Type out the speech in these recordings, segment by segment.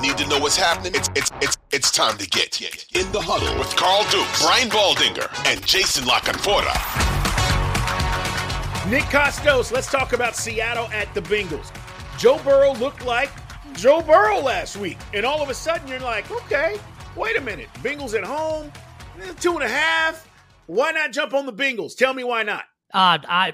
You need to know what's happening, it's it's it's it's time to get in the huddle with Carl Dukes, Brian Baldinger, and Jason La Canfora. Nick Kostos, let's talk about Seattle at the Bengals. Joe Burrow looked like Joe Burrow last week, and all of a sudden you're like, okay, wait a minute, Bengals at home, eh, two and a half. Why not jump on the Bengals? Tell me why not. Uh, I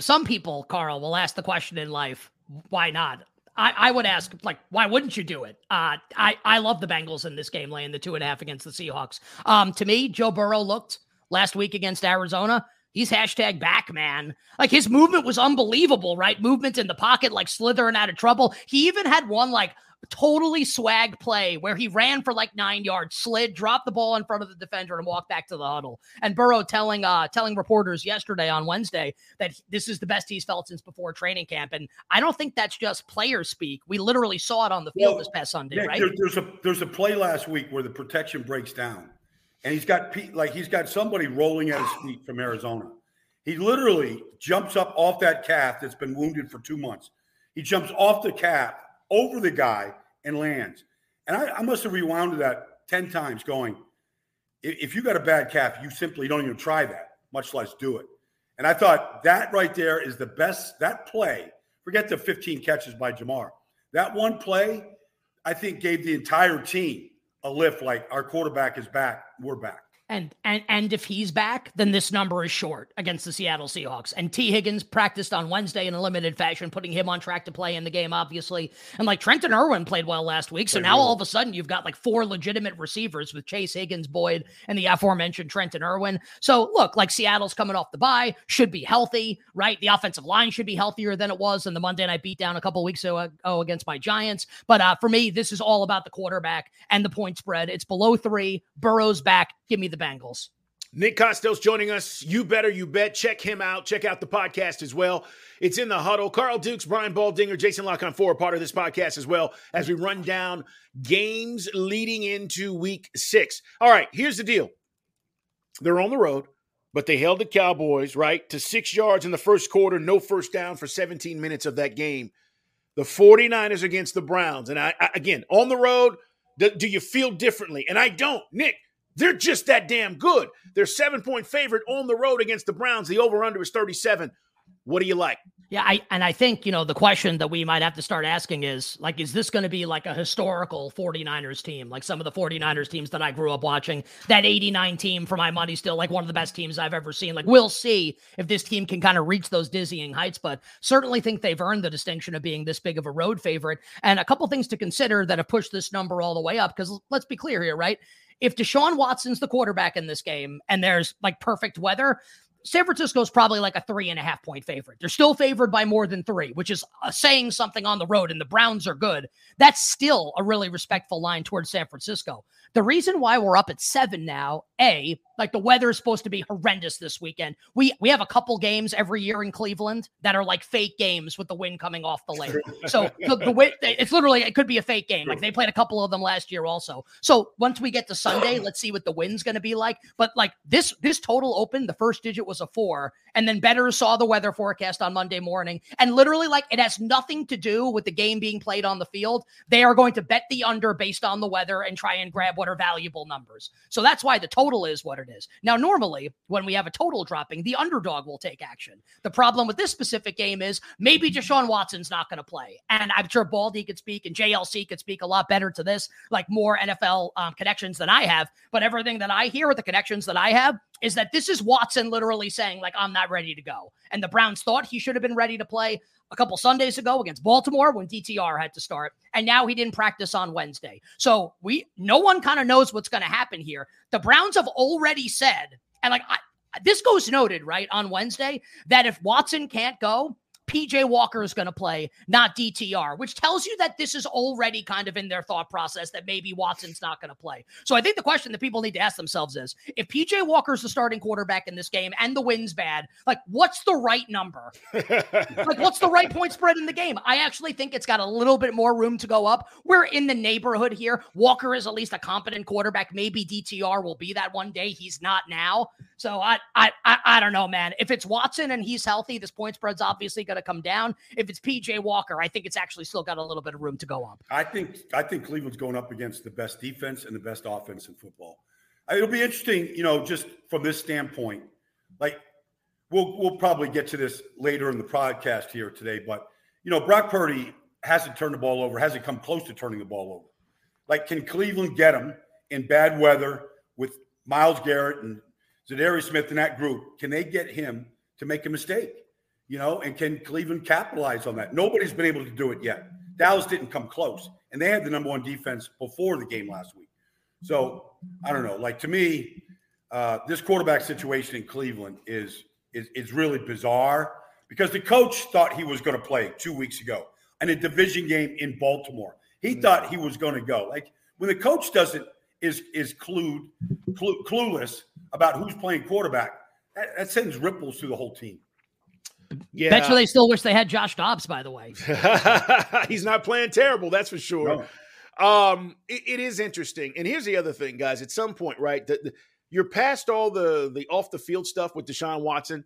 some people, Carl, will ask the question in life, why not? I, I would ask, like, why wouldn't you do it? Uh, I, I love the Bengals in this game, laying the two and a half against the Seahawks. Um, to me, Joe Burrow looked last week against Arizona. He's hashtag back, man. Like his movement was unbelievable, right? Movement in the pocket, like slithering out of trouble. He even had one like totally swag play where he ran for like nine yards, slid, dropped the ball in front of the defender, and walked back to the huddle. And Burrow telling uh telling reporters yesterday on Wednesday that this is the best he's felt since before training camp. And I don't think that's just player speak. We literally saw it on the field well, this past Sunday, Nick, right? There, there's a there's a play last week where the protection breaks down, and he's got like he's got somebody rolling at his feet from Arizona. He literally jumps up off that calf that's been wounded for two months. He jumps off the calf over the guy and lands. And I, I must have rewounded that 10 times going, if you got a bad calf, you simply don't even try that, much less do it. And I thought that right there is the best, that play, forget the 15 catches by Jamar. That one play, I think, gave the entire team a lift like our quarterback is back, we're back. And and and if he's back, then this number is short against the Seattle Seahawks. And T. Higgins practiced on Wednesday in a limited fashion, putting him on track to play in the game, obviously. And like Trenton Irwin played well last week. So now all of a sudden you've got like four legitimate receivers with Chase Higgins, Boyd, and the aforementioned Trenton Irwin. So look, like Seattle's coming off the bye, should be healthy, right? The offensive line should be healthier than it was in the Monday night beatdown a couple weeks ago against my Giants. But uh, for me, this is all about the quarterback and the point spread. It's below three. Burrow's back. Give me the Bengals. Nick Kostos joining us. You better, you bet. Check him out. Check out the podcast as well. It's in the huddle. Carl Dukes, Brian Baldinger, Jason La Canfora are part of this podcast as well as we run down games leading into week six. All right, here's the deal. They're on the road, but they held the Cowboys, right, to six yards in the first quarter, no first down for 17 minutes of that game. The 49ers against the Browns. And I, I again, on the road, do, do you feel differently? And I don't. Nick, they're just that damn good. They're seven point favorite on the road against the Browns. The over under is 37. What do you like? Yeah, I and I think, you know, the question that we might have to start asking is like, is this going to be like a historical 49ers team? Like some of the 49ers teams that I grew up watching, that 89 team for my money, still like one of the best teams I've ever seen. Like, we'll see if this team can kind of reach those dizzying heights, but certainly think they've earned the distinction of being this big of a road favorite. And a couple things to consider that have pushed this number all the way up, because let's be clear here, right? If Deshaun Watson's the quarterback in this game and there's like perfect weather, San Francisco is probably like a three and a half point favorite. They're still favored by more than three, which is uh, saying something on the road, and the Browns are good. That's still a really respectful line towards San Francisco. The reason why we're up at seven now, A, like the weather is supposed to be horrendous this weekend. We we have a couple games every year in Cleveland that are like fake games with the wind coming off the lake. So the, the wind, it's literally it could be a fake game. Like they played a couple of them last year also. So once we get to Sunday, let's see what the wind's going to be like. But like this this total open, the first digit was a four, and then Better saw the weather forecast on Monday morning, and literally like it has nothing to do with the game being played on the field. They are going to bet the under based on the weather and try and grab what are valuable numbers. So that's why the total is what it is. Now, normally when we have a total dropping, the underdog will take action. The problem with this specific game is maybe Deshaun Watson's not going to play. And I'm sure Baldy could speak and JLC could speak a lot better to this, like more NFL um, connections than I have. But everything that I hear with the connections that I have is that this is Watson literally saying, like, I'm not ready to go. And the Browns thought he should have been ready to play a couple Sundays ago against Baltimore when DTR had to start, and now he didn't practice on Wednesday. So we no one kind of knows what's going to happen here. The Browns have already said, and like I, this goes noted right on Wednesday that if Watson can't go, PJ Walker is going to play, not DTR, which tells you that this is already kind of in their thought process that maybe Watson's not going to play. So I think the question that people need to ask themselves is if PJ Walker's the starting quarterback in this game and the win's bad, like what's the right number? like what's the right point spread in the game? I actually think it's got a little bit more room to go up. We're in the neighborhood here. Walker is at least a competent quarterback. Maybe DTR will be that one day. He's not now. So I I I, I don't know, man. If it's Watson and he's healthy, this point spread's obviously going to come down. If it's PJ Walker, I think it's actually still got a little bit of room to go up. I think I think Cleveland's going up against the best defense and the best offense in football. It'll be interesting, you know, just from this standpoint. Like we'll we'll probably get to this later in the podcast here today, but you know, Brock Purdy hasn't turned the ball over, hasn't come close to turning the ball over. Like, can Cleveland get him in bad weather with Myles Garrett and Za'Darius Smith in that group? Can they get him to make a mistake? You know, and can Cleveland capitalize on that? Nobody's been able to do it yet. Dallas didn't come close, and they had the number one defense before the game last week. So I don't know. Like to me, uh, this quarterback situation in Cleveland is is is really bizarre because the coach thought he was going to play two weeks ago in a division game in Baltimore. He mm-hmm. thought he was going to go. Like when the coach doesn't is is clued clue, clueless about who's playing quarterback, that, that sends ripples through the whole team. Yeah. Bet you they still wish they had Josh Dobbs, by the way. He's not playing terrible, that's for sure. No. Um, it, it is interesting. And here's the other thing, guys. At some point, right, the, the, you're past all the the off the field stuff with Deshaun Watson.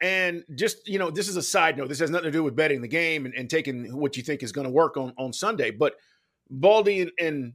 And just, you know, this is a side note. This has nothing to do with betting the game and, and taking what you think is going to work on, on Sunday. But Baldy and, and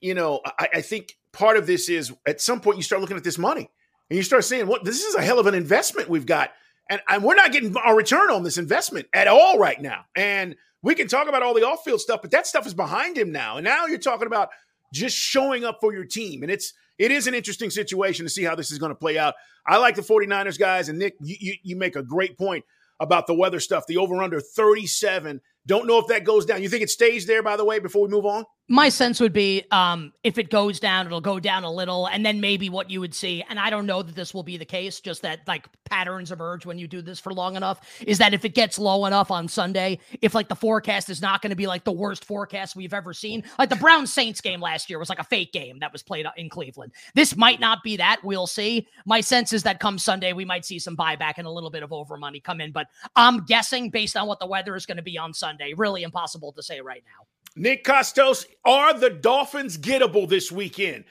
you know, I, I think part of this is at some point you start looking at this money and you start saying, what this is a hell of an investment we've got and, and we're not getting a return on this investment at all right now. And we can talk about all the off field stuff, but that stuff is behind him now. And now you're talking about just showing up for your team. And it's, it is an interesting situation to see how this is going to play out. I like the 49ers guys. And Nick, you, you, you make a great point about the weather stuff. The over under 37 don't know if that goes down. You think it stays there, by the way, before we move on? My sense would be um, if it goes down, it'll go down a little, and then maybe what you would see, and I don't know that this will be the case, just that like patterns emerge when you do this for long enough, is that if it gets low enough on Sunday, if like the forecast is not going to be like the worst forecast we've ever seen, like the Brown Saints game last year was like a fake game that was played in Cleveland. This might not be that. We'll see. My sense is that come Sunday, we might see some buyback and a little bit of over money come in, but I'm guessing based on what the weather is going to be on Sunday, really impossible to say right now. Nick Kostos, are the Dolphins gettable this weekend?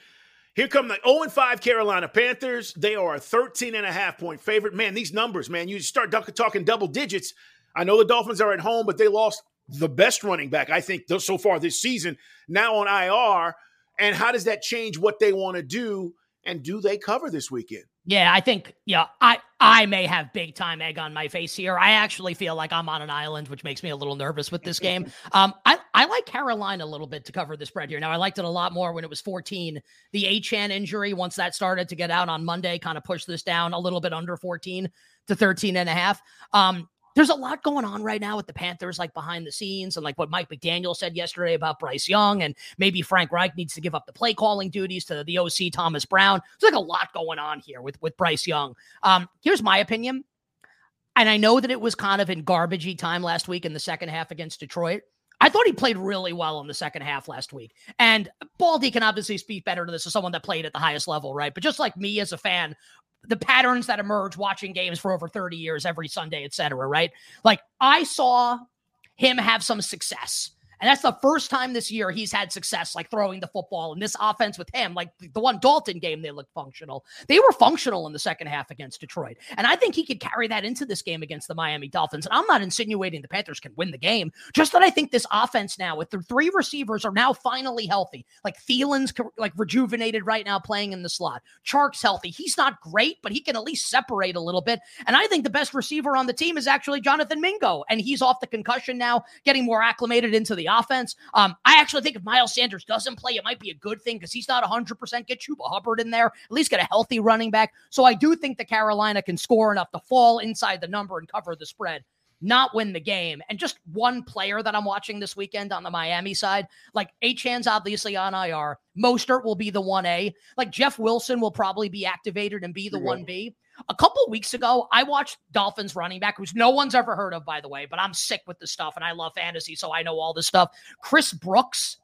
Here come the 0 5 Carolina Panthers. They are a 13 and a half point favorite. Man, these numbers, man, you start talking double digits. I know the Dolphins are at home, but they lost the best running back, I think, so far this season, now on IR. And how does that change what they want to do? And do they cover this weekend? Yeah, I think yeah, I I may have big time egg on my face here. I actually feel like I'm on an island, which makes me a little nervous with this game. Um, I I like Carolina a little bit to cover the spread here. Now I liked it a lot more when it was 14. The Achane injury, once that started to get out on Monday, kind of pushed this down a little bit under 14 to 13 and a half. Um, there's a lot going on right now with the Panthers, like behind the scenes, and like what Mike McDaniel said yesterday about Bryce Young, and maybe Frank Reich needs to give up the play calling duties to the OC Thomas Brown. There's like a lot going on here with with Bryce Young. Um, here's my opinion, and I know that it was kind of in garbagey time last week in the second half against Detroit. I thought he played really well in the second half last week. And Baldy can obviously speak better to this as someone that played at the highest level, right? But just like me as a fan, the patterns that emerge watching games for over 30 years every Sunday, et cetera, right? Like I saw him have some success and that's the first time this year he's had success, like throwing the football in this offense with him. Like the one Dalton game, they looked functional. They were functional in the second half against Detroit. And I think he could carry that into this game against the Miami Dolphins. And I'm not insinuating the Panthers can win the game, just that I think this offense now, with the three receivers, are now finally healthy. Like Thielen's like rejuvenated right now playing in the slot. Chark's healthy. He's not great, but he can at least separate a little bit. And I think the best receiver on the team is actually Jonathan Mingo. And he's off the concussion now, getting more acclimated into the offense. Um, I actually think if Miles Sanders doesn't play, it might be a good thing because he's not 100%. Get Chuba Hubbard in there, at least get a healthy running back. So I do think that Carolina can score enough to fall inside the number and cover the spread not win the game. And just one player that I'm watching this weekend on the Miami side, like Achane's obviously on IR. Mostert will be the 1A. Like Jeff Wilson will probably be activated and be the 1B. A couple weeks ago, I watched Dolphins running back, who's no one's ever heard of, by the way, but I'm sick with this stuff and I love fantasy, so I know all this stuff. Chris Brooks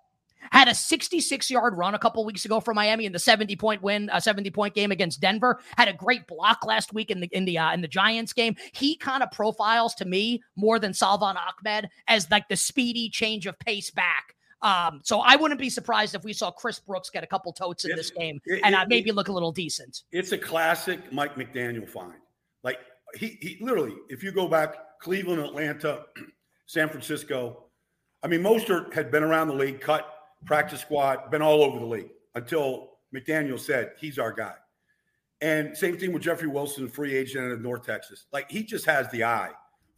had a 66 yard run a couple weeks ago for Miami in the 70 point win, a 70 point game against Denver. Had a great block last week in the in the uh, in the Giants game. He kind of profiles to me more than Salvon Ahmed as like the speedy change of pace back. Um, so I wouldn't be surprised if we saw Chris Brooks get a couple totes in it's, this game it, and uh, maybe it, look a little decent. It's a classic Mike McDaniel find. Like he, he literally, if you go back, Cleveland, Atlanta, San Francisco. I mean, Mostert had been around the league, cut practice squad, been all over the league until McDaniel said he's our guy. And same thing with Jeffrey Wilson, free agent of North Texas. Like he just has the eye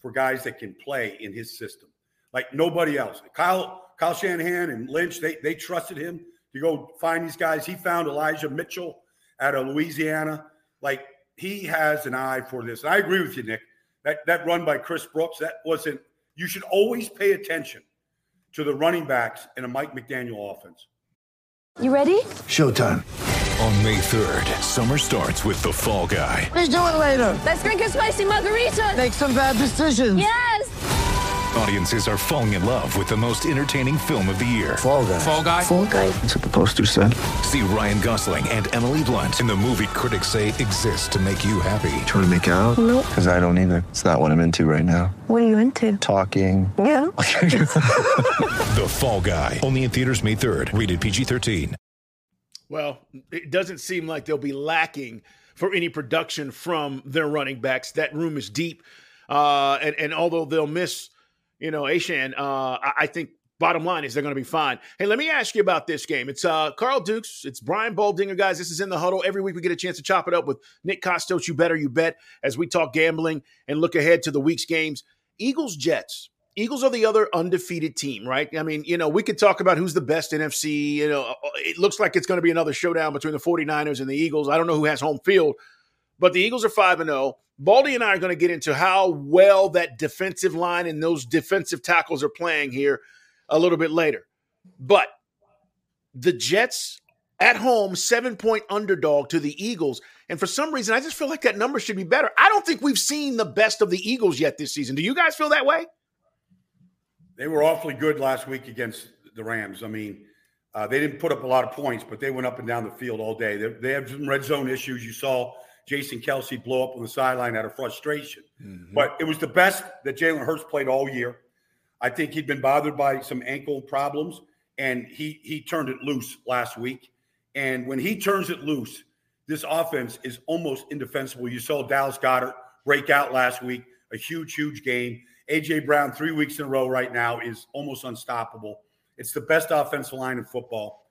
for guys that can play in his system, like nobody else. Kyle Kyle Shanahan and Lynch, they they trusted him to go find these guys. He found Elijah Mitchell out of Louisiana. Like he has an eye for this. And I agree with you, Nick. That that run by Chris Brooks, that wasn't. You should always pay attention to the running backs in a Mike McDaniel offense. You ready? Showtime. On May 3rd, summer starts with The Fall Guy. Let's do it later. Let's drink a spicy margarita. Make some bad decisions. Yes. Audiences are falling in love with the most entertaining film of the year. Fall guy. Fall guy. Fall guy. That's what the poster said. See Ryan Gosling and Emily Blunt in the movie critics say exists to make you happy. Trying to make it out? Nope. Because I don't either. It's not what I'm into right now. What are you into? Talking. Yeah. the Fall Guy. Only in theaters May 3rd. Rated PG-13. Well, it doesn't seem like they'll be lacking for any production from their running backs. That room is deep. Uh, and, and although they'll miss you know, Achane, uh, I think bottom line is they're going to be fine. Hey, let me ask you about this game. It's uh, Carl Dukes. It's Brian Baldinger, guys. This is in the huddle. Every week we get a chance to chop it up with Nick Kostos. You better, you bet, as we talk gambling and look ahead to the week's games. Eagles, Jets. Eagles are the other undefeated team, right? I mean, you know, we could talk about who's the best NFC. You know, it looks like it's going to be another showdown between the 49ers and the Eagles. I don't know who has home field, but the Eagles are 5 and 0. Baldy and I are going to get into how well that defensive line and those defensive tackles are playing here a little bit later. But the Jets at home, seven point underdog to the Eagles. And for some reason, I just feel like that number should be better. I don't think we've seen the best of the Eagles yet this season. Do you guys feel that way? They were awfully good last week against the Rams. I mean, uh, they didn't put up a lot of points, but they went up and down the field all day. They, they have some red zone issues. You saw Jason Kelce blow up on the sideline out of frustration. Mm-hmm. But it was the best that Jalen Hurts played all year. I think he'd been bothered by some ankle problems, and he he turned it loose last week. And when he turns it loose, this offense is almost indefensible. You saw Dallas Goedert break out last week, a huge, huge game. AJ Brown, three weeks in a row right now, is almost unstoppable. It's the best offensive line in football.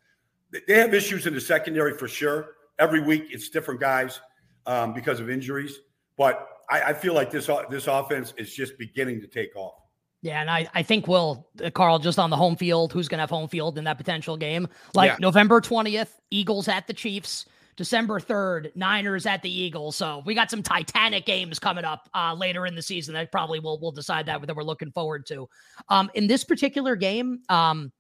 They have issues in the secondary for sure. Every week, it's different guys um, because of injuries. But I, I, feel like this this offense is just beginning to take off. Yeah, and I, I think we'll uh, Carl just on the home field. Who's going to have home field in that potential game? Like yeah. November twentieth, Eagles at the Chiefs. December 3rd, Niners at the Eagles. So we got some Titanic games coming up uh, later in the season that probably will will decide that that we're looking forward to. Um, in this particular game, um,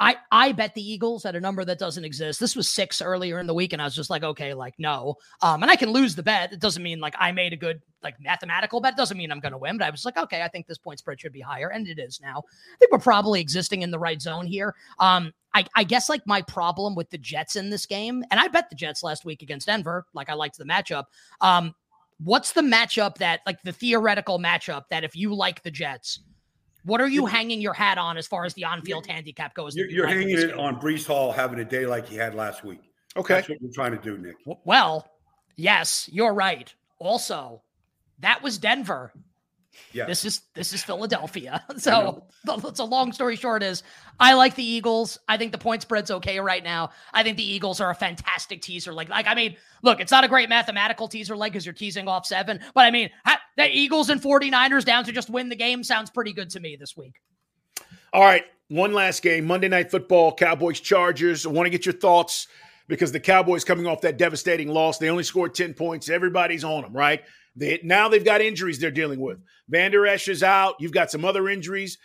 I I bet the Eagles at a number that doesn't exist. This was six earlier in the week, and I was just like, okay, like no. Um, and I can lose the bet. It doesn't mean like I made a good like mathematical bet. It doesn't mean I'm going to win. But I was like, okay, I think this point spread should be higher, and it is now. I think we're probably existing in the right zone here. Um, I, I guess like my problem with the Jets in this game, and I bet the Jets last week against Denver. Like I liked the matchup. Um, what's the matchup that like the theoretical matchup that if you like the Jets? What are you hanging your hat on as far as the on-field handicap goes? You're, you're hanging it on Breece Hall having a day like he had last week. Okay, that's what we're trying to do, Nick. Well, yes, you're right. Also, that was Denver. Yeah. This is this is Philadelphia. So it's a long story short is I like the Eagles. I think the point spread's okay right now. I think the Eagles are a fantastic teaser. Like like I mean, look, it's not a great mathematical teaser like because you're teasing off seven, but I mean, the Eagles and 49ers down to just win the game sounds pretty good to me this week. All right, one last game, Monday Night Football, Cowboys Chargers. I want to get your thoughts because the Cowboys coming off that devastating loss, they only scored 10 points. Everybody's on them, right? They, now they've got injuries they're dealing with. Vander Esch is out. You've got some other injuries.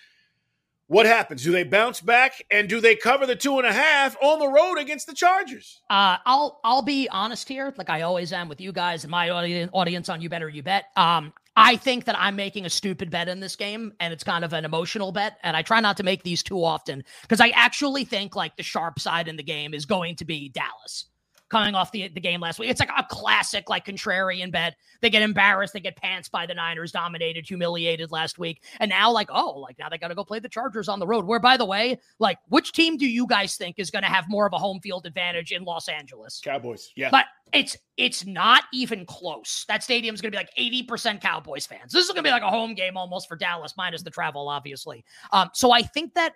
What happens? Do they bounce back and do they cover the two and a half on the road against the Chargers? Uh, I'll I'll be honest here, like I always am with you guys and my audience on You Better You Bet. Um, I think that I'm making a stupid bet in this game, and it's kind of an emotional bet. And I try not to make these too often because I actually think like the sharp side in the game is going to be Dallas coming off the, the game last week. It's like a classic, like contrarian bet. They get embarrassed, they get pants by the Niners, dominated, humiliated last week. And now, like, oh, like now they got to go play the Chargers on the road. Where, by the way, like, which team do you guys think is going to have more of a home field advantage in Los Angeles? Cowboys. Yeah. But it's it's not even close. That stadium's going to be like 80% Cowboys fans. This is going to be like a home game almost for Dallas, minus the travel, obviously. Um, so I think that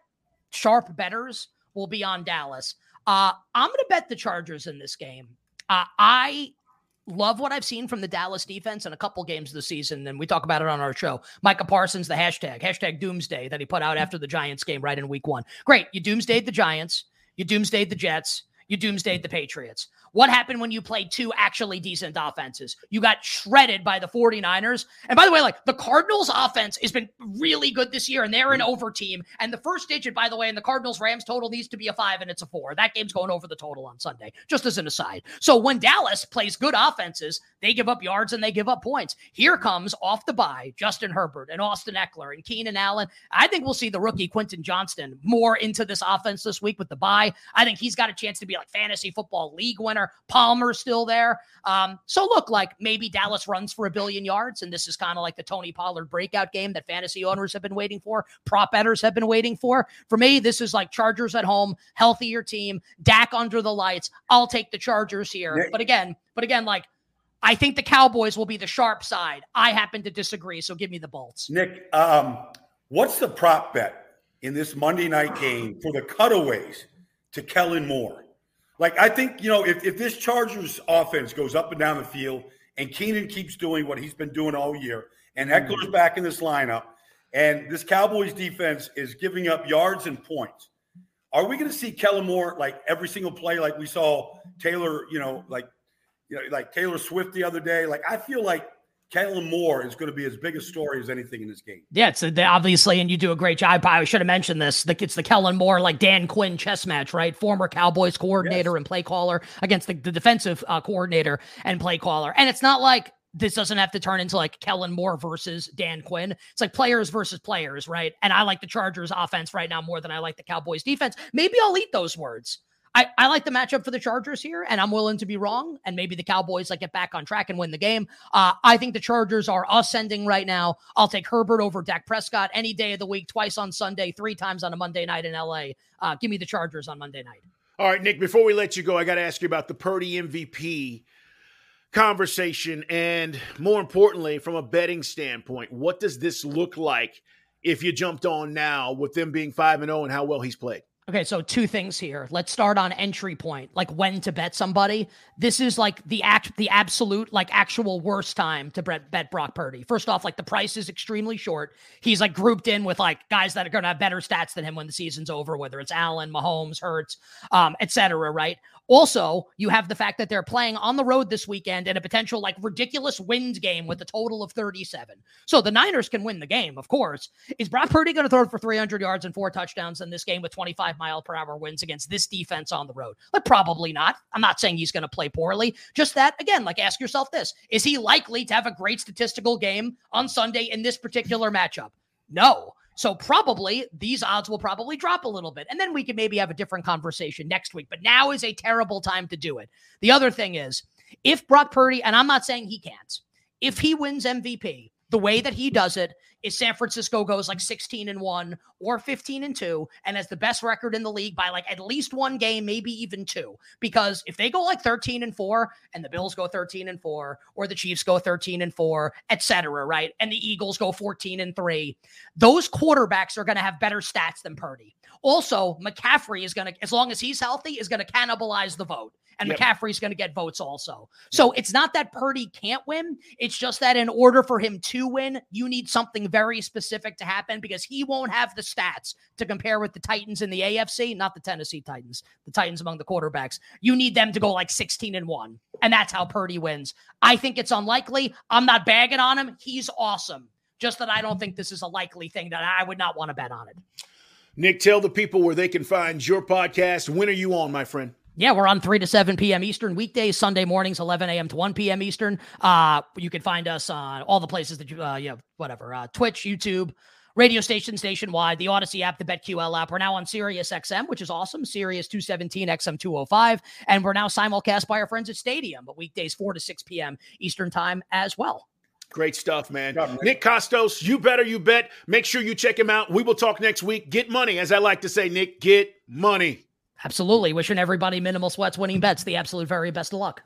sharp betters will be on Dallas. Uh, I'm going to bet the Chargers in this game. Uh, I love what I've seen from the Dallas defense in a couple games this season, and we talk about it on our show. Micah Parsons, the hashtag, hashtag doomsday that he put out after the Giants game right in week one. Great. You doomsdayed the Giants, you doomsdayed the Jets, you doomsdayed the Patriots. What happened when you played two actually decent offenses? You got shredded by the 49ers. And by the way, like the Cardinals offense has been really good this year and they're an over team. And the first digit, by the way, in the Cardinals Rams total needs to be a five and it's a four. That game's going over the total on Sunday, just as an aside. So when Dallas plays good offenses, they give up yards and they give up points. Here comes off the bye Justin Herbert and Austin Ekeler and Keenan Allen. I think we'll see the rookie Quentin Johnston more into this offense this week with the bye. I think he's got a chance to be like fantasy football league winner. Palmer's still there. Um, so look, like maybe Dallas runs for a billion yards, and this is kind of like the Tony Pollard breakout game that fantasy owners have been waiting for, prop betters have been waiting for. For me, this is like Chargers at home, healthier team, Dak under the lights. I'll take the Chargers here. But again, but again, like I think the Cowboys will be the sharp side. I happen to disagree, so give me the bolts. Nick, um, what's the prop bet in this Monday night game for the cutaways to Kellen Moore? Like I think you know if, if this Chargers offense goes up and down the field and Keenan keeps doing what he's been doing all year and Ekeler's mm-hmm. back in this lineup and this Cowboys defense is giving up yards and points, are we going to see Kellen Moore like every single play like we saw Taylor, you know, like you know, like Taylor Swift the other day? Like I feel like Kellen Moore is going to be as big a story as anything in this game. Yeah, it's a, obviously, and you do a great job. I should have mentioned this. It's the Kellen Moore, like Dan Quinn chess match, right? Former Cowboys coordinator yes. and play caller against the, the defensive uh, coordinator and play caller. And it's not like this doesn't have to turn into like Kellen Moore versus Dan Quinn. It's like players versus players, right? And I like the Chargers offense right now more than I like the Cowboys defense. Maybe I'll eat those words. I, I like the matchup for the Chargers here, and I'm willing to be wrong. And maybe the Cowboys like get back on track and win the game. Uh, I think the Chargers are ascending right now. I'll take Herbert over Dak Prescott any day of the week, twice on Sunday, three times on a Monday night in LA. Uh, give me the Chargers on Monday night. All right, Nick. Before we let you go, I got to ask you about the Purdy MVP conversation, and more importantly, from a betting standpoint, what does this look like if you jumped on now with them being five and zero oh and how well he's played? Okay, so two things here. Let's start on entry point, like when to bet somebody. This is like the act, the absolute, like actual worst time to bet, bet Brock Purdy. First off, like the price is extremely short. He's like grouped in with like guys that are going to have better stats than him when the season's over, whether it's Allen, Mahomes, Hurts, um, etc. Right? Also, you have the fact that they're playing on the road this weekend in a potential like ridiculous wins game with a total of 37. So the Niners can win the game, of course. Is Brock Purdy going to throw for 300 yards and four touchdowns in this game with 25 mile per hour wins against this defense on the road? Like, probably not. I'm not saying he's going to play poorly. Just that, again, like ask yourself this is he likely to have a great statistical game on Sunday in this particular matchup? No. So probably these odds will probably drop a little bit. And then we can maybe have a different conversation next week. But now is a terrible time to do it. The other thing is if Brock Purdy, and I'm not saying he can't, if he wins MVP, the way that he does it is San Francisco goes like 16 and 1 or 15 and 2 and has the best record in the league by like at least one game, maybe even two. Because if they go like 13 and 4 and the Bills go 13 and 4 or the Chiefs go 13 and 4, etc., right? And the Eagles go 14 and 3, those quarterbacks are going to have better stats than Purdy. Also, McCaffrey is going to as long as he's healthy is going to cannibalize the vote. And yep. McCaffrey's going to get votes also. So yep. it's not that Purdy can't win. It's just that in order for him to win, you need something very specific to happen because he won't have the stats to compare with the Titans in the AFC, not the Tennessee Titans, the Titans among the quarterbacks. You need them to go like 16 and 1. And that's how Purdy wins. I think it's unlikely. I'm not bagging on him. He's awesome. Just that I don't think this is a likely thing that I would not want to bet on it. Nick, tell the people where they can find your podcast. When are you on, my friend? Yeah, we're on 3 to 7 p.m. Eastern weekdays, Sunday mornings, 11 a.m. to 1 p.m. Eastern. Uh, you can find us on all the places that you, uh, yeah, whatever, uh, Twitch, YouTube, radio stations nationwide, the Audacy app, the BetQL app. We're now on Sirius XM, which is awesome. Sirius 217, XM 205. And we're now simulcast by our friends at Stadium, but weekdays 4 to 6 p.m. Eastern time as well. Great stuff, man. Nick Kostos, you better, you bet. Make sure you check him out. We will talk next week. Get money, as I like to say, Nick, get money. Absolutely. Wishing everybody minimal sweats winning bets. The absolute very best of luck.